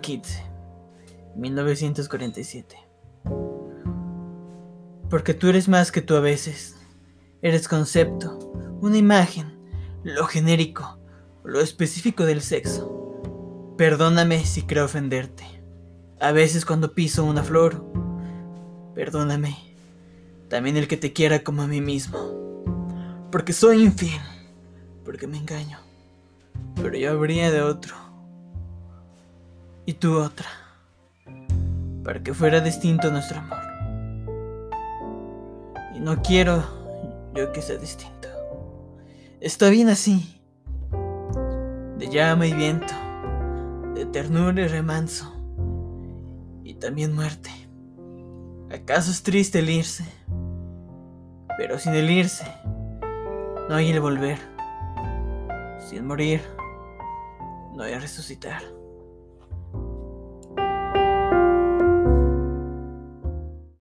15, 1947. Porque tú eres más que tú a veces. Eres concepto, una imagen, lo genérico, lo específico del sexo. Perdóname si creo ofenderte. A veces cuando piso una flor. Perdóname. También el que te quiera como a mí mismo. Porque soy infiel. Porque me engaño. Pero yo habría de otro. Y tú otra. Para que fuera distinto nuestro amor. Y no quiero yo que sea distinto. Está bien así. De llama y viento. De ternura y remanso. Y también muerte. ¿Acaso es triste el irse? Pero sin el irse, no hay el volver. Sin morir, no hay resucitar.